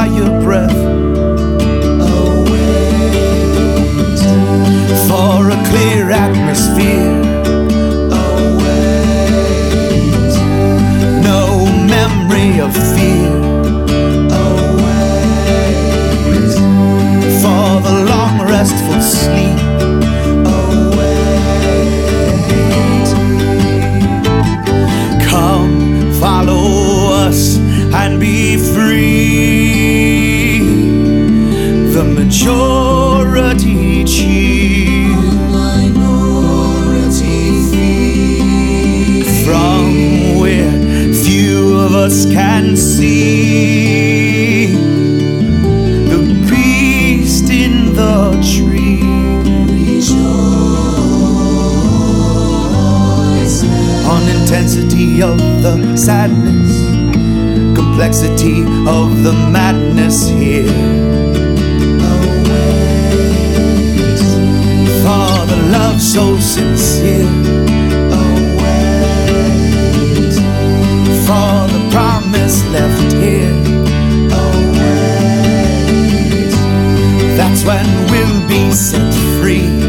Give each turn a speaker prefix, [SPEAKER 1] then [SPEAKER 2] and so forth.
[SPEAKER 1] by your breath. us can see the beast in the tree. On intensity of the sadness, complexity of the madness here. so sincere be set free.